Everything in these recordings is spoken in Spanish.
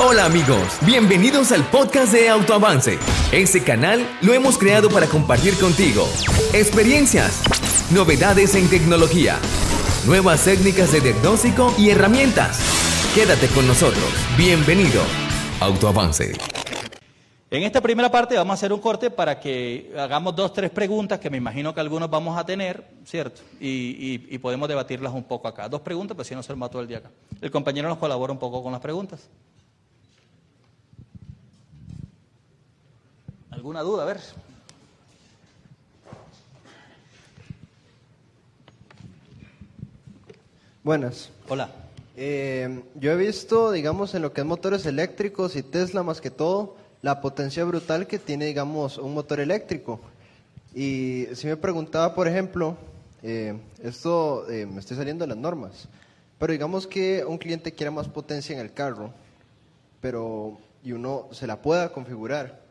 Hola amigos, bienvenidos al podcast de Autoavance. Este canal lo hemos creado para compartir contigo experiencias, novedades en tecnología, nuevas técnicas de diagnóstico y herramientas. Quédate con nosotros. Bienvenido. Autoavance. En esta primera parte vamos a hacer un corte para que hagamos dos, tres preguntas que me imagino que algunos vamos a tener, ¿cierto? Y, podemos debatirlas un poco acá. Dos preguntas, pues si no se arma todo el día acá. El compañero nos colabora un poco con las preguntas. ¿Alguna duda? A ver. Buenas. Hola. Eh, yo he visto, digamos, en lo que es motores eléctricos y Tesla más que todo, la potencia brutal que tiene, digamos, un motor eléctrico. Y si me preguntaba, por ejemplo, eh, esto eh, me estoy saliendo de las normas, pero digamos que un cliente quiera más potencia en el carro, pero y uno se la pueda configurar.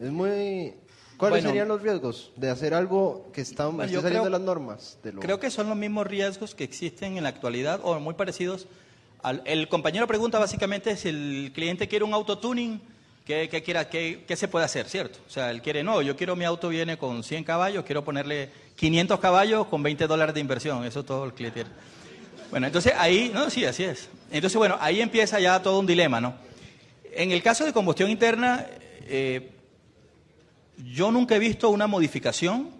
Es muy ¿Cuáles serían los riesgos de hacer algo que está saliendo de las normas? Creo que son los mismos riesgos que existen en la actualidad o muy parecidos. Al, el compañero pregunta básicamente si el cliente quiere un autotuning, ¿qué, qué, quiera, qué, qué, se puede hacer, cierto? O sea, él quiere, no, yo quiero mi auto viene con 100 caballos, quiero ponerle 500 caballos con 20 dólares de inversión, eso todo el cliente quiere. Bueno, entonces ahí, no, sí, así es. Entonces, bueno, ahí empieza ya todo un dilema, ¿no? En el caso de combustión interna, eh, yo nunca he visto una modificación,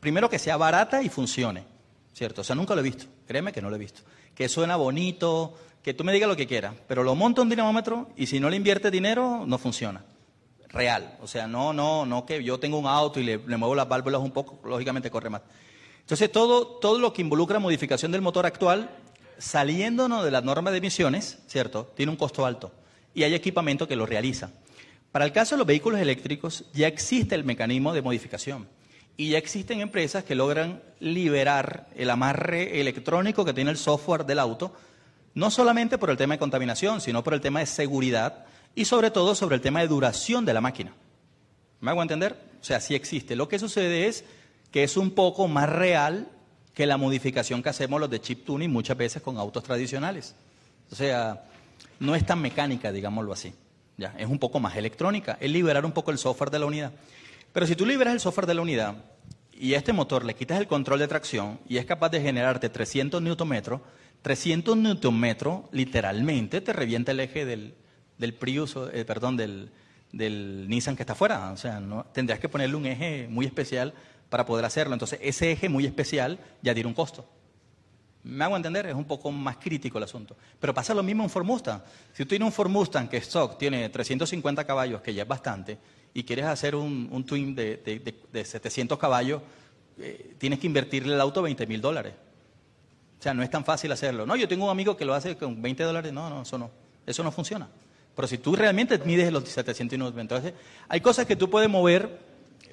primero que sea barata y funcione, ¿cierto? O sea, nunca lo he visto, créeme que no lo he visto. Que suena bonito, que tú me digas lo que quieras, pero lo monto un dinamómetro y si no le inviertes dinero, no funciona. Real. O sea, no, no, no que yo tengo un auto y le, muevo las válvulas un poco, lógicamente corre más. Entonces, todo, todo lo que involucra modificación del motor actual, saliéndonos de las normas de emisiones, ¿cierto? Tiene un costo alto. Y hay equipamiento que lo realiza. Para el caso de los vehículos eléctricos ya existe el mecanismo de modificación y ya existen empresas que logran liberar el amarre electrónico que tiene el software del auto, no solamente por el tema de contaminación, sino por el tema de seguridad y sobre todo sobre el tema de duración de la máquina. ¿Me hago entender? O sea, sí existe. Lo que sucede es que es un poco más real que la modificación que hacemos los de chip tuning muchas veces con autos tradicionales. O sea, no es tan mecánica, digámoslo así. Ya, es un poco más electrónica, es liberar un poco el software de la unidad. Pero si tú liberas el software de la unidad y a este motor le quitas el control de tracción y es capaz de generarte 300 Nm, 300 Nm literalmente te revienta el eje del, del Prius, eh, perdón, del, del, Nissan que está afuera. O sea, no, tendrías que ponerle un eje muy especial para poder hacerlo. Entonces, ese eje muy especial ya tiene un costo. ¿Me hago entender? Es un poco más crítico el asunto. Pero pasa lo mismo en Ford Mustang. Si tú tienes un Ford Mustang que stock tiene 350 caballos, que ya es bastante, y quieres hacer un, twin de, 700 caballos, eh, tienes que invertirle el auto 20 mil dólares. O sea, no es tan fácil hacerlo. No, yo tengo un amigo que lo hace con 20 dólares. No, no, eso no. Eso no funciona. Pero si tú realmente mides los 790, entonces hay cosas que tú puedes mover,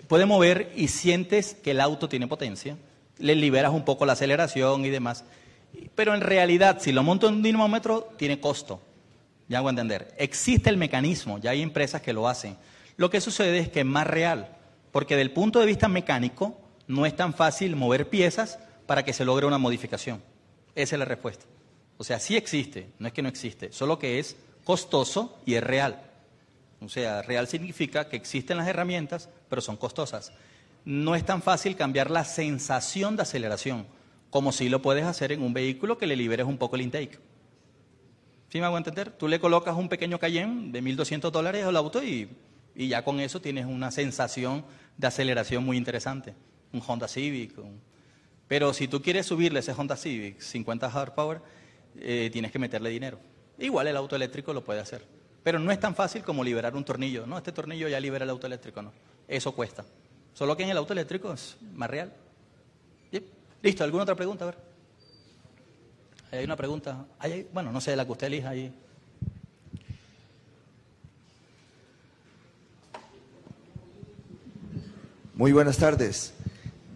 puedes mover y sientes que el auto tiene potencia, le liberas un poco la aceleración y demás. Pero en realidad, si lo monto en un dinamómetro, tiene costo. Ya hago entender. Existe el mecanismo, ya hay empresas que lo hacen. Lo que sucede es que es más real, porque del punto de vista mecánico, no es tan fácil mover piezas para que se logre una modificación. Esa es la respuesta. O sea, sí existe, no es que no existe, solo que es costoso y es real. O sea, real significa que existen las herramientas, pero son costosas. No es tan fácil cambiar la sensación de aceleración como si lo puedes hacer en un vehículo que le liberes un poco el intake. ¿Sí me hago entender? Tú le colocas un pequeño Cayenne de 1.200 dólares al auto y, ya con eso tienes una sensación de aceleración muy interesante. Un Honda Civic. Pero si tú quieres subirle ese Honda Civic 50 horsepower, eh, tienes que meterle dinero. Igual el auto eléctrico lo puede hacer. Pero no es tan fácil como liberar un tornillo. No, este tornillo ya libera el auto eléctrico, no. Eso cuesta. Solo que en el auto eléctrico es más real. Listo, ¿alguna otra pregunta? A ver. Hay una pregunta. bueno, no sé, la que usted elija ahí. Muy buenas tardes.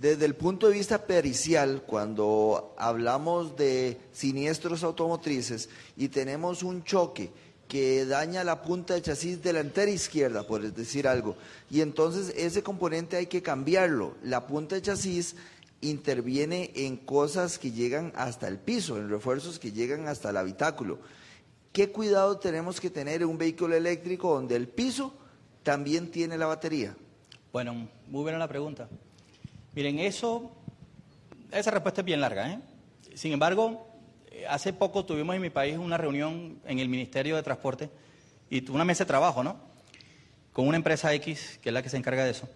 Desde el punto de vista pericial, cuando hablamos de siniestros automotrices y tenemos un choque que daña la punta del chasis delantera izquierda, por decir algo, y entonces ese componente hay que cambiarlo. La punta del chasis interviene en cosas que llegan hasta el piso, en refuerzos que llegan hasta el habitáculo. ¿qué cuidado tenemos que tener en un vehículo eléctrico donde el piso también tiene la batería? Bueno, muy buena la pregunta. Miren, eso, esa respuesta es bien larga. ¿eh? Sin embargo, hace poco tuvimos en mi país una reunión en el Ministerio de Transporte y una mesa de trabajo, ¿no? Con una empresa X, que es la que se encarga de eso.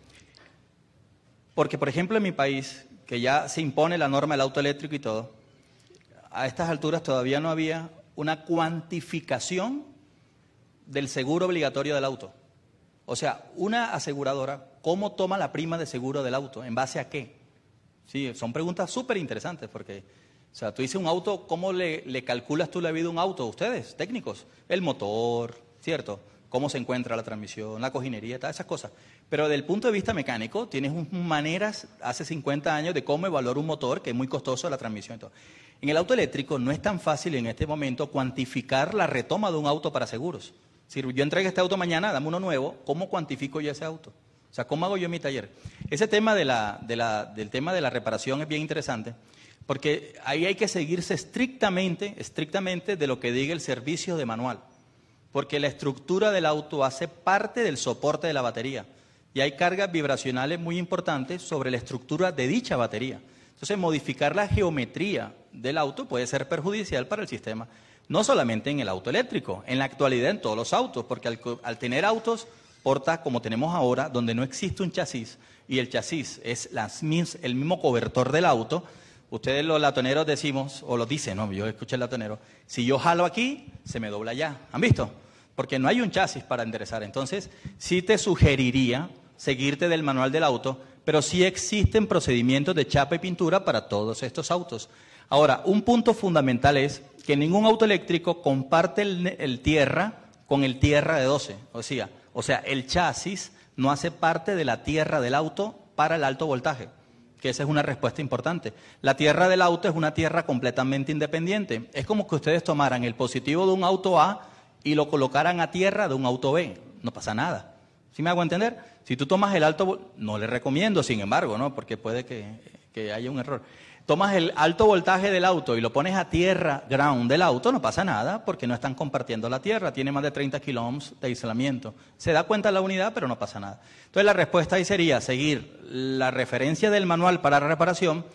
Porque, por ejemplo, en mi país, que ya se impone la norma del auto eléctrico y todo, a estas alturas todavía no había una cuantificación del seguro obligatorio del auto. O sea, una aseguradora, ¿cómo toma la prima de seguro del auto? ¿En base a qué? Sí, son preguntas súper interesantes porque, o sea, tú dices un auto, ¿cómo le, le, calculas tú la vida a un auto? Ustedes, técnicos, el motor, ¿cierto? Cómo se encuentra la transmisión, la cojinería, todas esas cosas. Pero desde el punto de vista mecánico, tienes maneras hace 50 años de cómo evaluar un motor, que es muy costoso la transmisión y todo. En el auto eléctrico no es tan fácil en este momento cuantificar la retoma de un auto para seguros. Si yo entrego este auto mañana, dame uno nuevo, ¿cómo cuantifico yo ese auto? O sea, ¿cómo hago yo en mi taller? Ese tema del tema de la reparación es bien interesante, porque ahí hay que seguirse estrictamente, estrictamente de lo que diga el servicio de manual, porque la estructura del auto hace parte del soporte de la batería y hay cargas vibracionales muy importantes sobre la estructura de dicha batería. Entonces, modificar la geometría del auto puede ser perjudicial para el sistema, no solamente en el auto eléctrico, en la actualidad en todos los autos, porque al, tener autos porta como tenemos ahora, donde no existe un chasis y el chasis es el mismo cobertor del auto, ustedes los latoneros decimos, o lo dicen, no, yo escuché el latonero, si yo jalo aquí, se me dobla allá. ¿Han visto? Porque no hay un chasis para enderezar. Entonces, sí te sugeriría seguirte del manual del auto, pero sí existen procedimientos de chapa y pintura para todos estos autos. Ahora, un punto fundamental es que ningún auto eléctrico comparte el, tierra con el tierra de 12. O sea, o sea, el chasis no hace parte de la tierra del auto para el alto voltaje, que esa es una respuesta importante. La tierra del auto es una tierra completamente independiente. Es como que ustedes tomaran el positivo de un auto A y lo colocaran a tierra de un auto B. No pasa nada. ¿Sí me hago entender? Si tú tomas el alto, no le recomiendo, sin embargo, ¿no? porque puede que, haya un error. Tomas el alto voltaje del auto y lo pones a tierra ground del auto, no pasa nada, porque no están compartiendo la tierra, tiene más de 30 kilómetros de aislamiento. Se da cuenta la unidad, pero no pasa nada. Entonces la respuesta ahí sería seguir la referencia del manual para reparación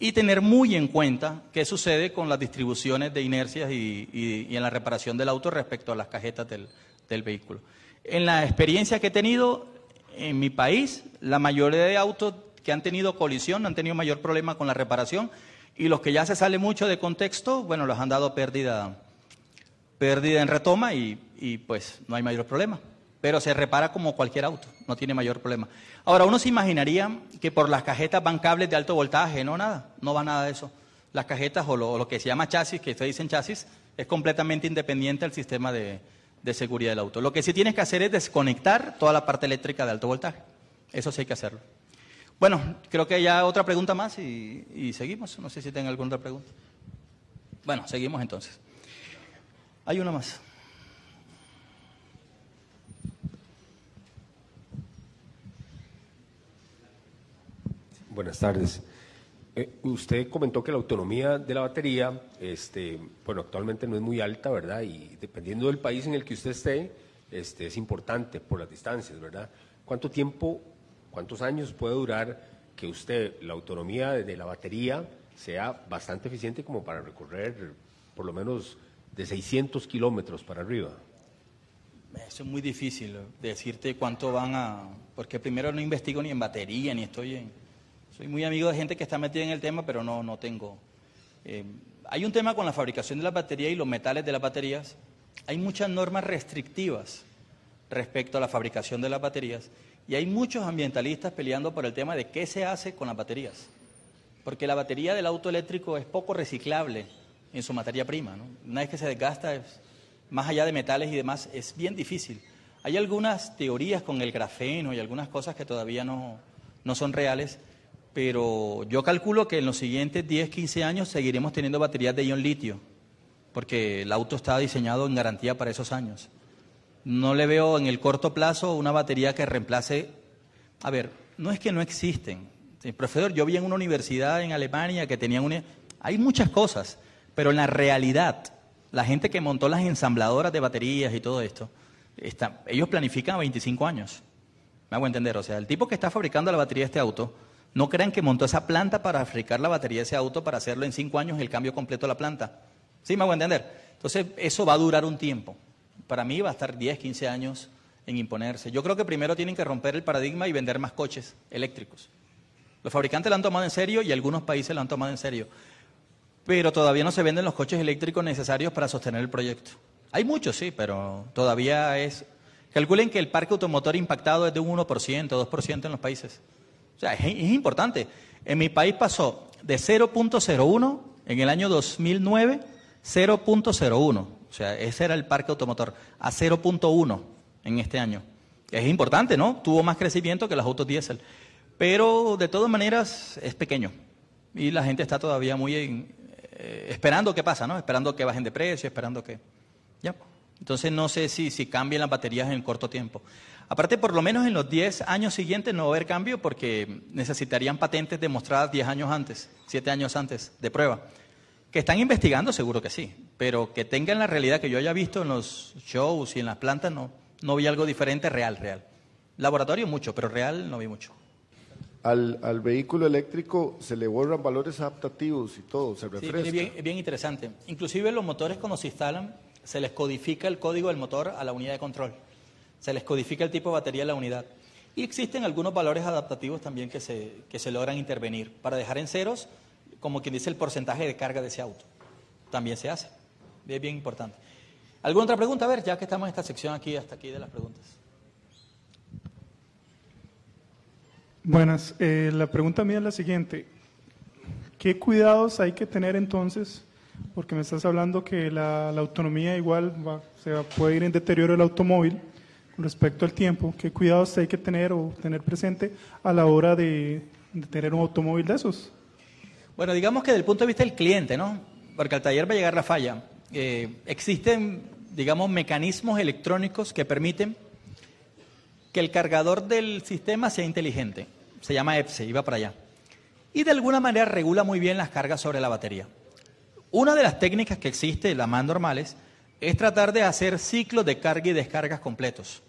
y tener muy en cuenta qué sucede con las distribuciones de inercias y, en la reparación del auto respecto a las cajetas del vehículo. En la experiencia que he tenido, en mi país, la mayoría de autos que han tenido colisión han tenido mayor problema con la reparación y los que ya se sale mucho de contexto, bueno, los han dado pérdida, pérdida en retoma y, pues no hay mayor problema. Pero se repara como cualquier auto, no tiene mayor problema. Ahora, uno se imaginaría que por las cajetas van cables de alto voltaje, no nada, no va nada de eso. Las cajetas o lo, lo que se llama chasis, que ustedes dicen chasis, es completamente independiente del sistema de, de seguridad del auto. Lo que sí tienes que hacer es desconectar toda la parte eléctrica de alto voltaje. Eso sí hay que hacerlo. Bueno, creo que ya otra pregunta más y, seguimos. No sé si tengan alguna otra pregunta. Bueno, seguimos entonces. Hay una más. Buenas tardes. Eh, usted comentó que la autonomía de la batería, este, bueno, actualmente no es muy alta, ¿verdad? Y dependiendo del país en el que usted esté, este, es importante por las distancias, ¿verdad? ¿Cuánto tiempo, cuántos años puede durar que usted, la autonomía de la batería, sea bastante eficiente como para recorrer por lo menos de 600 kilómetros para arriba? Eso es muy difícil decirte cuánto van a... Porque primero no investigo ni en batería, ni estoy en soy muy amigo de gente que está metida en el tema, pero no, no tengo. Eh, hay un tema con la fabricación de las baterías y los metales de las baterías. Hay muchas normas restrictivas respecto a la fabricación de las baterías y hay muchos ambientalistas peleando por el tema de qué se hace con las baterías. Porque la batería del auto eléctrico es poco reciclable en su materia prima. Una vez que se desgasta, más allá de metales y demás, es bien difícil. Hay algunas teorías con el grafeno y algunas cosas que todavía no, no son reales, pero yo calculo que en los siguientes 10, 15 años seguiremos teniendo baterías de ion litio, porque el auto está diseñado en garantía para esos años. No le veo en el corto plazo una batería que reemplace... A ver, no es que no existen. profesor, yo vi en una universidad en Alemania que tenían una... Hay muchas cosas, pero en la realidad, la gente que montó las ensambladoras de baterías y todo esto, ellos planifican a 25 años. Me hago entender, o sea, el tipo que está fabricando la batería de este auto, no crean que montó esa planta para fabricar la batería de ese auto para hacerlo en 5 años el cambio completo de la planta. ¿Sí me hago entender? Entonces, eso va a durar un tiempo. Para mí va a estar 10, 15 años en imponerse. Yo creo que primero tienen que romper el paradigma y vender más coches eléctricos. Los fabricantes lo han tomado en serio y algunos países lo han tomado en serio. Pero todavía no se venden los coches eléctricos necesarios para sostener el proyecto. Hay muchos, sí, pero todavía es... Calculen que el parque automotor impactado es de un 1%, 2% en los países. O sea, es, es importante. En mi país pasó de 0.01 en el año 2009, 0.01. O sea, ese era el parque automotor, a 0.1 en este año. Es importante, ¿no? Tuvo más crecimiento que los autos diésel. Pero de todas maneras es pequeño. Y la gente está todavía muy eh, esperando qué pasa, ¿no? Esperando que bajen de precio, esperando que... ¿Ya? Entonces no sé si, si cambien las baterías en corto tiempo. Aparte, por lo menos en los 10 años siguientes no va a haber cambio porque necesitarían patentes demostradas 10 años antes, 7 años antes de prueba. Que están investigando, seguro que sí, pero que tengan la realidad que yo haya visto en los shows y en las plantas, no, no vi algo diferente real, real. Laboratorio mucho, pero real no vi mucho. Al, al vehículo eléctrico se le borran valores adaptativos y todo, se Sí, refresca. es bien, bien interesante. Inclusive los motores cuando se instalan, se les codifica el código del motor a la unidad de control. Se les codifica el tipo de batería de la unidad. Y existen algunos valores adaptativos también que se, que se logran intervenir para dejar en ceros, como quien dice, el porcentaje de carga de ese auto. También se hace. Es bien importante. ¿Alguna otra pregunta? A ver, ya que estamos en esta sección aquí, hasta aquí de las preguntas. Buenas, eh, la pregunta mía es la siguiente. ¿Qué cuidados hay que tener entonces? Porque me estás hablando que la, autonomía igual se va- puede ir en deterioro del automóvil con respecto al tiempo. ¿Qué cuidados hay que tener o tener presente a la hora de tener un automóvil de esos? Bueno, digamos que desde el punto de vista del cliente, ¿no? Porque al taller va a llegar la falla. Eh, existen, digamos, mecanismos electrónicos que permiten que el cargador del sistema sea inteligente. Se llama EPSE va para allá. Y de alguna manera regula muy bien las cargas sobre la batería. Una de las técnicas que existe, las más normales, es tratar de hacer ciclos de carga y descargas completos.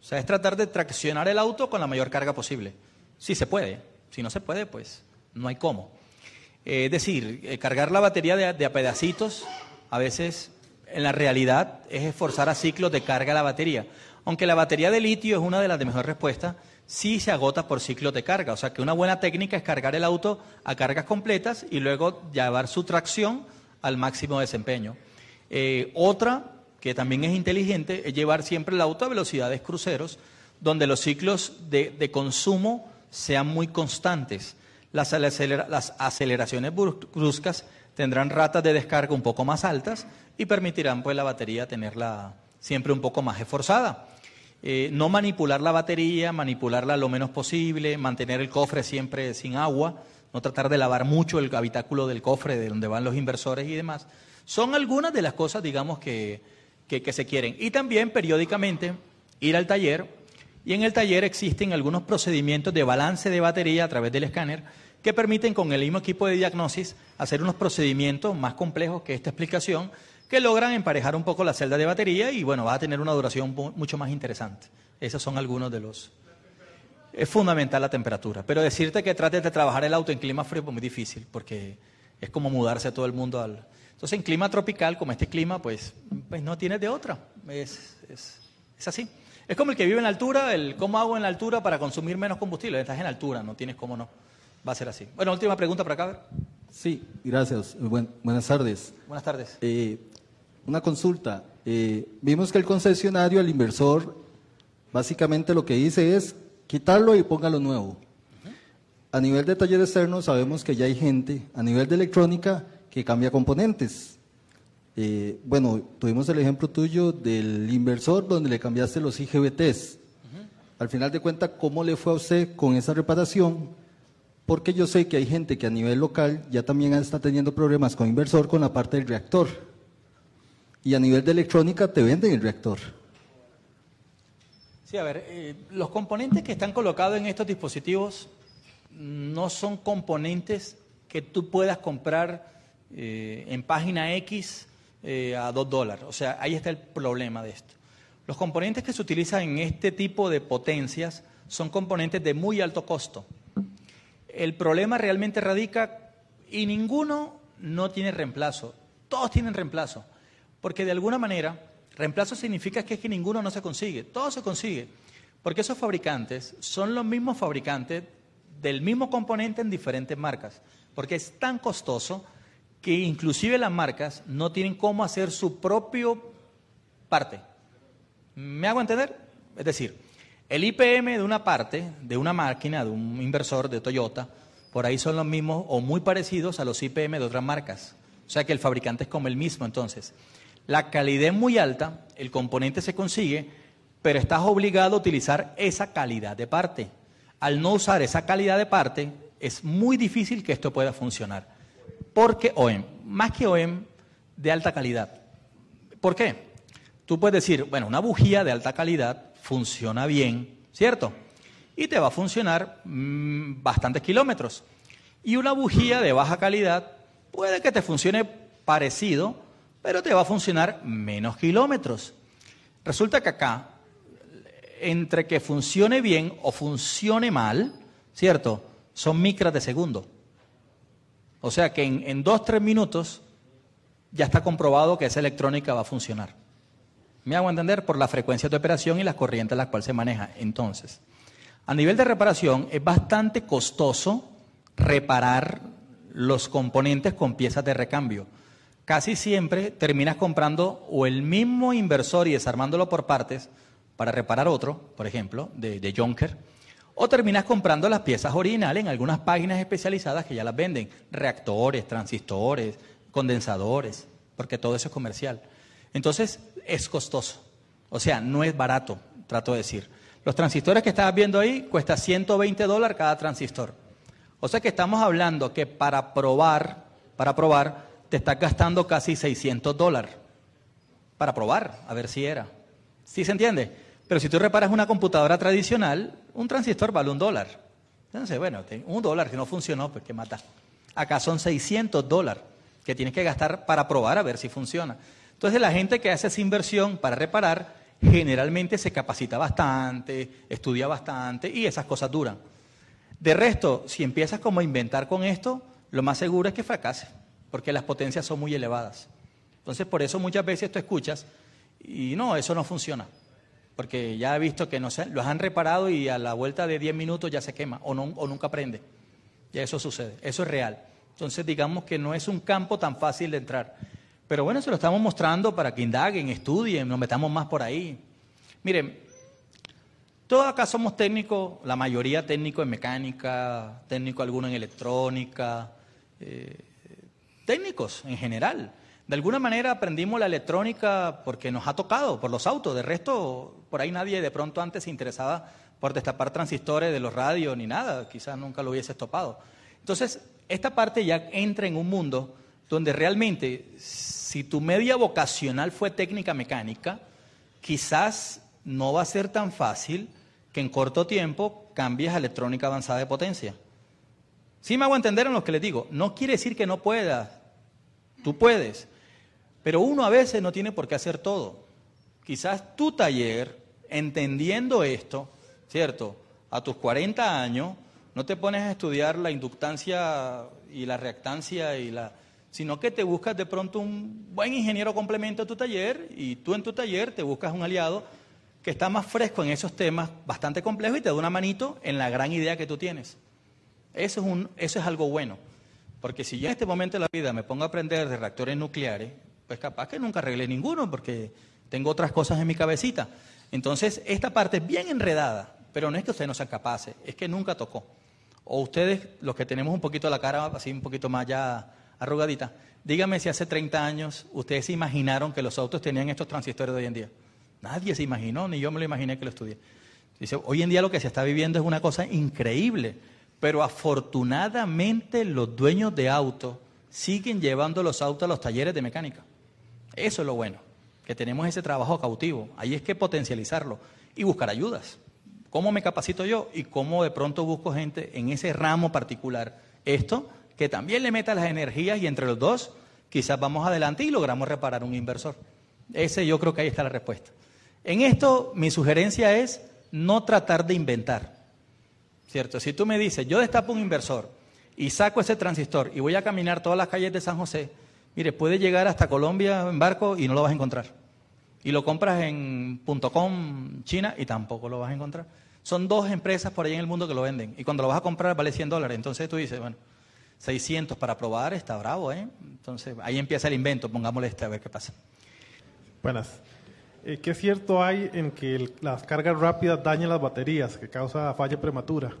O sea, es tratar de traccionar el auto con la mayor carga posible. Si se puede. Si no se puede, pues no hay cómo. Es decir, eh, cargar la batería de, a- pedacitos, a veces en la realidad es esforzar a ciclos de carga la batería. Aunque la batería de litio es una de las de mejor respuesta, sí se agota por ciclos de carga. O sea que una buena técnica es cargar el auto a cargas completas y luego llevar su tracción al máximo desempeño. Eh, otra, que también es inteligente, es llevar siempre el auto a velocidades cruceros, donde los ciclos de consumo sean muy constantes. Las, acelera- las aceleraciones brus- bruscas tendrán ratas de descarga un poco más altas y permitirán pues, la batería tenerla siempre un poco más esforzada. Eh, no manipular la batería, manipularla lo menos posible, mantener el cofre siempre sin agua, no tratar de lavar mucho el habitáculo del cofre de donde van los inversores y demás. Son algunas de las cosas, digamos, que, que se quieren. Y también periódicamente ir al taller, y en el taller existen algunos procedimientos de balance de batería a través del escáner que permiten con el mismo equipo de diagnosis hacer unos procedimientos más complejos que esta explicación que logran emparejar un poco la celda de batería y bueno, va a tener una duración mu- mucho más interesante. Esos son algunos de los... Es fundamental la temperatura, pero decirte que trates de trabajar el auto en clima frío es muy difícil porque es como mudarse todo el mundo al... Entonces en clima tropical, como este clima, pues, pues no tienes de otra. Es, es, es así. Es como el que vive en la altura, el cómo hago en la altura para consumir menos combustible. Estás en altura, no tienes cómo no. Va a ser así. Bueno, última pregunta por acá. a ver. Sí, gracias. Buen- buenas tardes. Buenas tardes. Eh, una consulta. Eh, vimos que el concesionario, el inversor, básicamente lo que dice es quitarlo y póngalo nuevo. A nivel de taller externo sabemos que ya hay gente, a nivel de electrónica, que cambia componentes. Eh, bueno, tuvimos el ejemplo tuyo del inversor donde le cambiaste los IGBTs. Al final de cuentas, ¿cómo le fue a usted con esa reparación? Porque yo sé que hay gente que a nivel local ya también está teniendo problemas con inversor con la parte del reactor. Y a nivel de electrónica te venden el reactor. Sí, a ver, eh, los componentes que están colocados en estos dispositivos no son componentes que tú puedas comprar eh, en página X eh, a 2 dólares. O sea, ahí está el problema de esto. Los componentes que se utilizan en este tipo de potencias son componentes de muy alto costo. El problema realmente radica y ninguno no tiene reemplazo. Todos tienen reemplazo. Porque de alguna manera, reemplazo significa que es que ninguno no se consigue. Todo se consigue. Porque esos fabricantes son los mismos fabricantes del mismo componente en diferentes marcas. Porque es tan costoso que inclusive las marcas no tienen cómo hacer su propio parte. ¿Me hago entender? Es decir, el IPM de una parte, de una máquina, de un inversor de Toyota, por ahí son los mismos o muy parecidos a los IPM de otras marcas. O sea que el fabricante es como el mismo entonces. La calidad es muy alta, el componente se consigue, pero estás obligado a utilizar esa calidad de parte. Al no usar esa calidad de parte, es muy difícil que esto pueda funcionar. Porque OEM, más que OEM, de alta calidad. ¿Por qué? Tú puedes decir, bueno, una bujía de alta calidad funciona bien, ¿cierto? y te va a funcionar mm, bastantes kilómetros. Y una bujía de baja calidad puede que te funcione parecido, pero te va a funcionar menos kilómetros. Resulta que acá, entre que funcione bien o funcione mal, ¿cierto? Son micras de segundo. O sea que en, en dos, tres minutos ya está comprobado que esa electrónica va a funcionar. Me hago entender por la frecuencia de operación y las corrientes a las cuales se maneja. Entonces, a nivel de reparación es bastante costoso reparar los componentes con piezas de recambio. Casi siempre terminas comprando o el mismo inversor y desarmándolo por partes para reparar otro, por ejemplo, de, de Junker, o terminas comprando las piezas originales en algunas páginas especializadas que ya las venden, reactores, transistores, condensadores, porque todo eso es comercial. Entonces es costoso, o sea, no es barato, trato de decir. Los transistores que estabas viendo ahí cuesta 120 dólares cada transistor. O sea que estamos hablando que para probar, para probar, te estás gastando casi 600 dólares. Para probar, a ver si era. ¿Sí se entiende? Pero si tú reparas una computadora tradicional, un transistor vale un dólar. Entonces, bueno, un dólar que no funcionó, pues que mata. Acá son 600 dólares que tienes que gastar para probar a ver si funciona. Entonces, la gente que hace esa inversión para reparar generalmente se capacita bastante, estudia bastante y esas cosas duran. De resto, si empiezas como a inventar con esto, lo más seguro es que fracase, porque las potencias son muy elevadas. Entonces, por eso muchas veces tú escuchas y no, eso no funciona, porque ya he visto que no se, los han reparado y a la vuelta de 10 minutos ya se quema o nunca prende. Ya eso sucede, eso es real. Entonces, digamos que no es un campo tan fácil de entrar. Pero bueno, se lo estamos mostrando para que indaguen, estudien, nos metamos más por ahí. Miren, todos acá somos técnicos, la mayoría técnico en mecánica, técnico alguno en electrónica, eh, técnicos en general. De alguna manera aprendimos la electrónica porque nos ha tocado, por los autos. De resto, por ahí nadie de pronto antes se interesaba por destapar transistores de los radios ni nada, quizás nunca lo hubiese topado. Entonces, esta parte ya entra en un mundo donde realmente si tu media vocacional fue técnica mecánica, quizás no va a ser tan fácil que en corto tiempo cambies a electrónica avanzada de potencia. Sí me hago entender en lo que les digo. No quiere decir que no puedas. Tú puedes. Pero uno a veces no tiene por qué hacer todo. Quizás tu taller, entendiendo esto, ¿cierto? A tus 40 años, no te pones a estudiar la inductancia y la reactancia y la, sino que te buscas de pronto un buen ingeniero complemento a tu taller y tú en tu taller te buscas un aliado que está más fresco en esos temas bastante complejos y te da una manito en la gran idea que tú tienes. Eso es, un, eso es algo bueno, porque si yo en este momento de la vida me pongo a aprender de reactores nucleares, pues capaz que nunca arreglé ninguno porque tengo otras cosas en mi cabecita. Entonces, esta parte es bien enredada, pero no es que ustedes no sean capaces, es que nunca tocó. O ustedes, los que tenemos un poquito la cara así un poquito más ya arrugadita. Dígame si hace 30 años ustedes se imaginaron que los autos tenían estos transistores de hoy en día. Nadie se imaginó, ni yo me lo imaginé que lo estudié. Dice, hoy en día lo que se está viviendo es una cosa increíble, pero afortunadamente los dueños de autos siguen llevando los autos a los talleres de mecánica. Eso es lo bueno, que tenemos ese trabajo cautivo. Ahí es que potencializarlo y buscar ayudas. ¿Cómo me capacito yo y cómo de pronto busco gente en ese ramo particular? Esto que también le meta las energías y entre los dos quizás vamos adelante y logramos reparar un inversor. Ese yo creo que ahí está la respuesta. En esto mi sugerencia es no tratar de inventar. ¿Cierto? Si tú me dices, yo destapo un inversor y saco ese transistor y voy a caminar todas las calles de San José, mire, puede llegar hasta Colombia en barco y no lo vas a encontrar. Y lo compras en .com China y tampoco lo vas a encontrar. Son dos empresas por ahí en el mundo que lo venden. Y cuando lo vas a comprar vale 100 dólares. Entonces tú dices, bueno, 600 para probar, está bravo, ¿eh? Entonces ahí empieza el invento, pongámosle este a ver qué pasa. Buenas. Eh, ¿Qué cierto hay en que el- las cargas rápidas dañan las baterías, que causa falla prematura?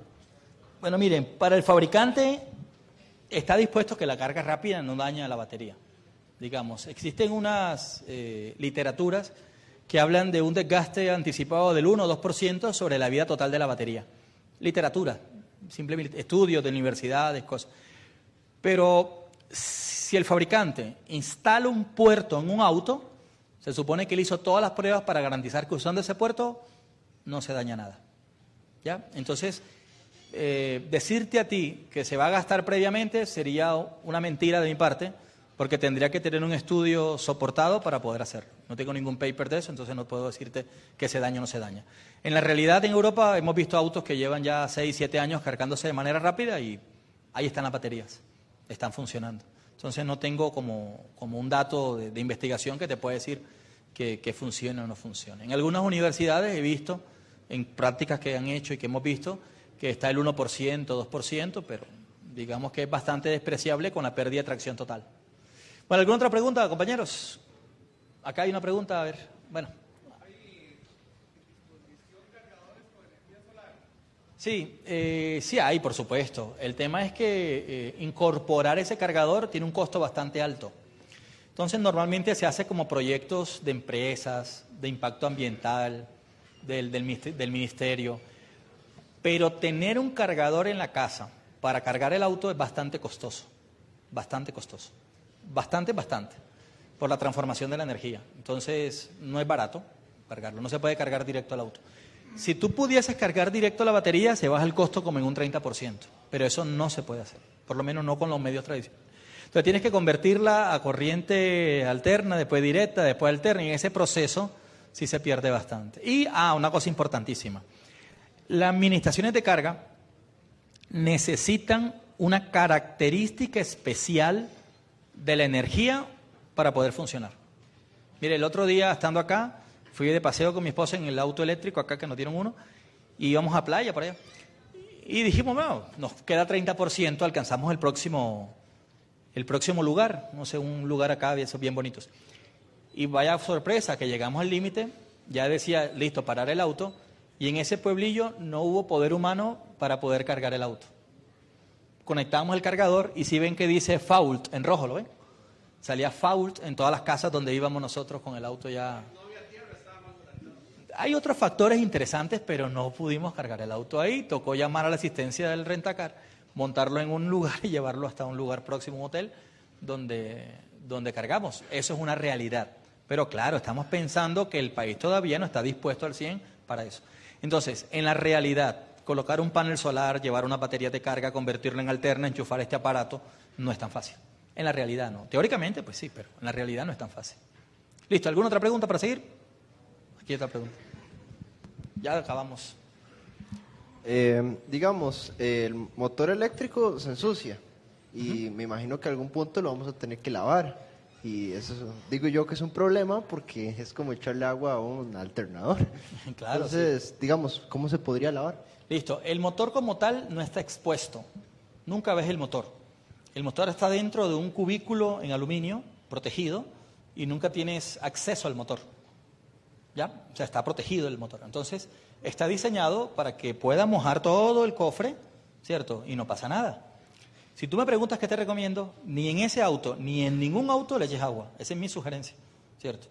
Bueno, miren, para el fabricante está dispuesto que la carga rápida no daña la batería. Digamos, existen unas eh, literaturas que hablan de un desgaste anticipado del 1 o 2% sobre la vida total de la batería. Literatura, simplemente estudios de universidades, cosas. Pero si el fabricante instala un puerto en un auto, se supone que él hizo todas las pruebas para garantizar que usando ese puerto no se daña nada. ¿Ya? Entonces, eh, decirte a ti que se va a gastar previamente sería una mentira de mi parte, porque tendría que tener un estudio soportado para poder hacerlo. No tengo ningún paper de eso, entonces no puedo decirte que se daña o no se daña. En la realidad, en Europa hemos visto autos que llevan ya 6, 7 años cargándose de manera rápida y ahí están las baterías, están funcionando. Entonces no tengo como, como un dato de, investigación que te pueda decir que, que funcione o no funcione. En algunas universidades he visto, en prácticas que han hecho y que hemos visto, que está el 1%, 2%, pero digamos que es bastante despreciable con la pérdida de tracción total. Bueno, ¿alguna otra pregunta, compañeros? Acá hay una pregunta, a ver. Bueno. Sí, eh, sí hay, por supuesto. El tema es que eh, incorporar ese cargador tiene un costo bastante alto. Entonces, normalmente se hace como proyectos de empresas, de impacto ambiental, del, del minis- del ministerio. Pero tener un cargador en la casa para cargar el auto es bastante costoso. Bastante costoso. Bastante, bastante. Por la transformación de la energía. Entonces, no es barato cargarlo. No se puede cargar directo al auto. Si tú pudieses cargar directo la batería, se baja el costo como en un 30%. Pero eso no se puede hacer. Por lo menos no con los medios tradicionales. Entonces tienes que convertirla a corriente alterna, después directa, después alterna, y en ese proceso sí se pierde bastante. Y, ah, una cosa importantísima. Las administraciones de carga necesitan una característica especial de la energía para poder funcionar. Mire, el otro día, estando acá, fui de paseo con mi esposa en el auto eléctrico, acá que nos dieron uno, y íbamos a playa por allá. Y dijimos, bueno, nos queda 30%, alcanzamos el próximo, el próximo lugar, no sé, un lugar acá, esos bien bonitos. Y vaya sorpresa, que llegamos al límite, ya decía, listo, parar el auto, y en ese pueblillo no hubo poder humano para poder cargar el auto. Conectamos el cargador y si ven que dice fault en rojo, ¿lo ven? Salía fault en todas las casas donde íbamos nosotros con el auto ya. Hay otros factores interesantes, pero no pudimos cargar el auto ahí. Tocó llamar a la asistencia del rentacar, montarlo en un lugar y llevarlo hasta un lugar próximo, un hotel, donde, donde cargamos. Eso es una realidad. Pero claro, estamos pensando que el país todavía no está dispuesto al 100 para eso. Entonces, en la realidad, colocar un panel solar, llevar una batería de carga, convertirlo en alterna, enchufar este aparato, no es tan fácil. En la realidad no. Teóricamente, pues sí, pero en la realidad no es tan fácil. ¿Listo? ¿Alguna otra pregunta para seguir? Otra pregunta. Ya acabamos. Eh, digamos, el motor eléctrico se ensucia y me imagino que a algún punto lo vamos a tener que lavar. Y eso digo yo que es un problema porque es como echarle agua a un alternador. Claro, Entonces, digamos, ¿cómo se podría lavar? Listo. El motor como tal no está expuesto. Nunca ves el motor. El motor está dentro de un cubículo en aluminio protegido y nunca tienes acceso al motor. ¿Ya? O sea, está protegido el motor. Entonces, está diseñado para que pueda mojar todo el cofre, ¿cierto? Y no pasa nada. Si tú me preguntas qué te recomiendo, ni en ese auto, ni en ningún auto le eches agua. Esa es mi sugerencia, ¿cierto?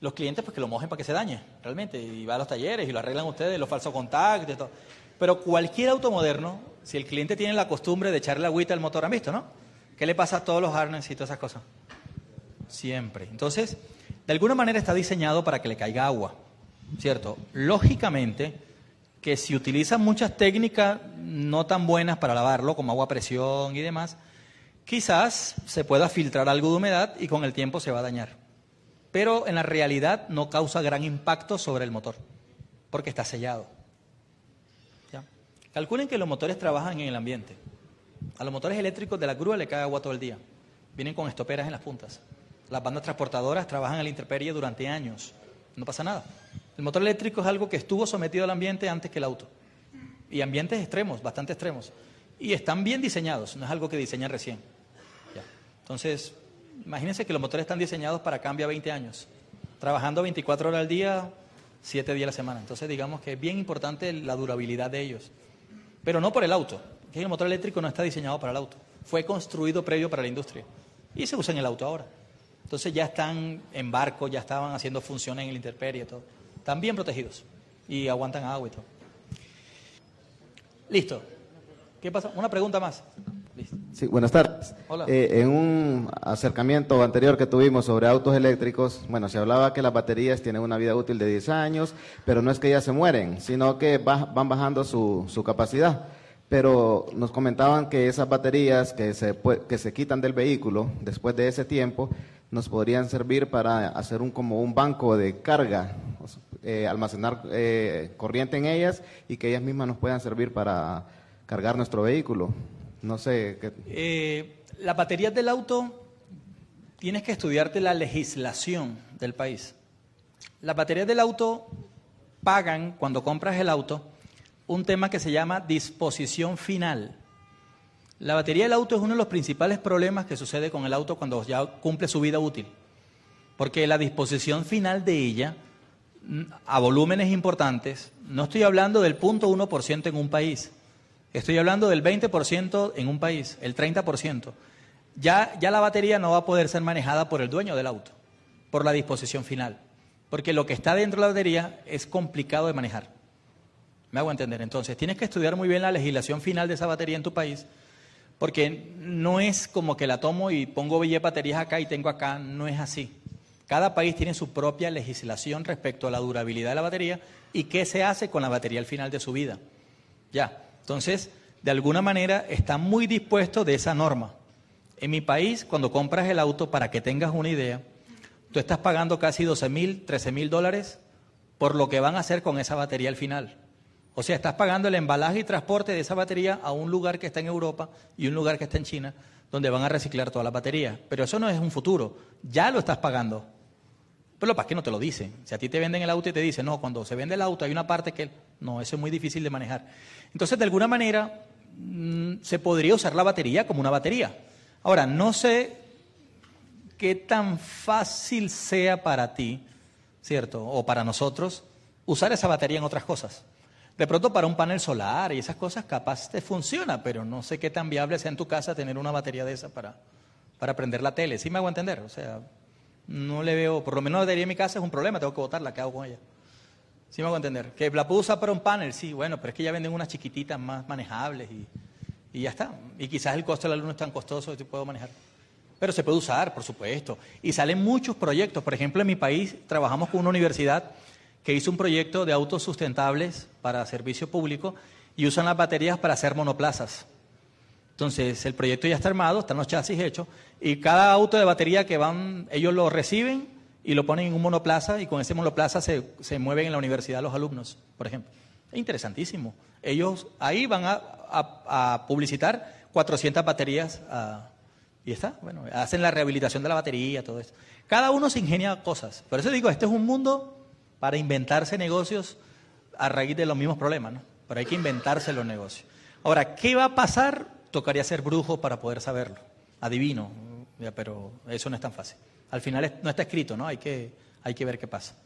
Los clientes, pues que lo mojen para que se dañe, realmente. Y va a los talleres y lo arreglan ustedes, los falsos contactos y todo. Pero cualquier auto moderno, si el cliente tiene la costumbre de echarle agüita al motor, ¿han visto, no? ¿Qué le pasa a todos los harness y todas esas cosas? Siempre. Entonces, de alguna manera está diseñado para que le caiga agua, ¿cierto? Lógicamente, que si utilizan muchas técnicas no tan buenas para lavarlo, como agua a presión y demás, Quizás se pueda filtrar algo de humedad y con el tiempo se va a dañar. Pero en la realidad no causa gran impacto sobre el motor, porque está sellado. Calculen que los motores trabajan en el ambiente. A los motores eléctricos de la grúa le cae agua todo el día. Vienen con estoperas en las puntas. Las bandas transportadoras trabajan a la intemperie durante años. No pasa nada. El motor eléctrico es algo que estuvo sometido al ambiente antes que el auto. Y ambientes extremos, bastante extremos. Y están bien diseñados, no es algo que diseñan recién. Entonces, imagínense que los motores están diseñados para cambio a 20 años. Trabajando 24 horas al día, 7 días a la semana. Entonces, digamos que es bien importante la durabilidad de ellos. Pero no por el auto, que el motor eléctrico no está diseñado para el auto. Fue construido previo para la industria. Y se usa en el auto ahora. Entonces ya están en barco, ya estaban haciendo funciones en el intemperie y todo. Están bien protegidos y aguantan agua y todo. Listo. ¿Qué pasa? Una pregunta más. Listo. Sí, buenas tardes. Hola. Eh, en un acercamiento anterior que tuvimos sobre autos eléctricos, bueno, se hablaba que las baterías tienen una vida útil de 10 años, pero no es que ya se mueren, sino que va- van bajando su, su capacidad. Pero nos comentaban que esas baterías que se, que se quitan del vehículo después de ese tiempo nos podrían servir para hacer un como un banco de carga, eh, almacenar eh, corriente en ellas y que ellas mismas nos puedan servir para cargar nuestro vehículo. No sé, ¿qué, Eh, las baterías del auto, tienes que estudiarte la legislación del país. Las baterías del auto pagan, cuando compras el auto, un tema que se llama disposición final. La batería del auto es uno de los principales problemas que sucede con el auto cuando ya cumple su vida útil. Porque la disposición final de ella, mm, a volúmenes importantes, no estoy hablando del 0.1% en un país, estoy hablando del 20% en un país, el 30%. Ya, ya la batería no va a poder ser manejada por el dueño del auto, por la disposición final. Porque lo que está dentro de la batería es complicado de manejar. Me hago entender. Entonces, tienes que estudiar muy bien la legislación final de esa batería en tu país, porque no es como que la tomo y pongo 10 baterías acá y tengo acá, no es así. Cada país tiene su propia legislación respecto a la durabilidad de la batería y qué se hace con la batería al final de su vida. Ya, entonces, de alguna manera está muy dispuesto de esa norma. En mi país, cuando compras el auto, para que tengas una idea, tú estás pagando casi 12 mil, 13 mil dólares por lo que van a hacer con esa batería al final. O sea, estás pagando el embalaje y transporte de esa batería a un lugar que está en Europa y un lugar que está en China, donde van a reciclar toda la batería. Pero eso no es un futuro, ya lo estás pagando. Pero lo que que no te lo dicen. Si a ti te venden el auto y te dicen, no, cuando se vende el auto hay una parte que... No, eso es muy difícil de manejar. Entonces, de alguna manera, mm, se podría usar la batería como una batería. Ahora, no sé qué tan fácil sea para ti, ¿cierto? O para nosotros, usar esa batería en otras cosas. De pronto para un panel solar y esas cosas capaz te funciona, pero no sé qué tan viable sea en tu casa tener una batería de esa para, para prender la tele. ¿Sí me hago entender? O sea, no le veo, por lo menos la batería en mi casa es un problema, tengo que botarla, ¿qué hago con ella? ¿Sí me hago entender? Que la puedo usar para un panel, sí, bueno, pero es que ya venden unas chiquititas más manejables y, y ya está. Y quizás el costo de la luz no es tan costoso que puedo manejar. Pero se puede usar, por supuesto. Y salen muchos proyectos. Por ejemplo, en mi país trabajamos con una universidad que hizo un proyecto de autos sustentables para servicio público y usan las baterías para hacer monoplazas. Entonces, el proyecto ya está armado, están los chasis hechos, y cada auto de batería que van, ellos lo reciben y lo ponen en un monoplaza, y con ese monoplaza se, se mueven en la universidad los alumnos, por ejemplo. Es interesantísimo. Ellos ahí van a, a- a publicitar 400 baterías ah, y está. Bueno, hacen la rehabilitación de la batería, todo eso. Cada uno se ingenia cosas. Por eso digo, este es un mundo para inventarse negocios a raíz de los mismos problemas, ¿no? Pero hay que inventarse los negocios. Ahora, ¿qué va a pasar? Tocaría ser brujo para poder saberlo. Adivino, pero eso no es tan fácil. Al final no está escrito, ¿no? Hay que, hay que ver qué pasa.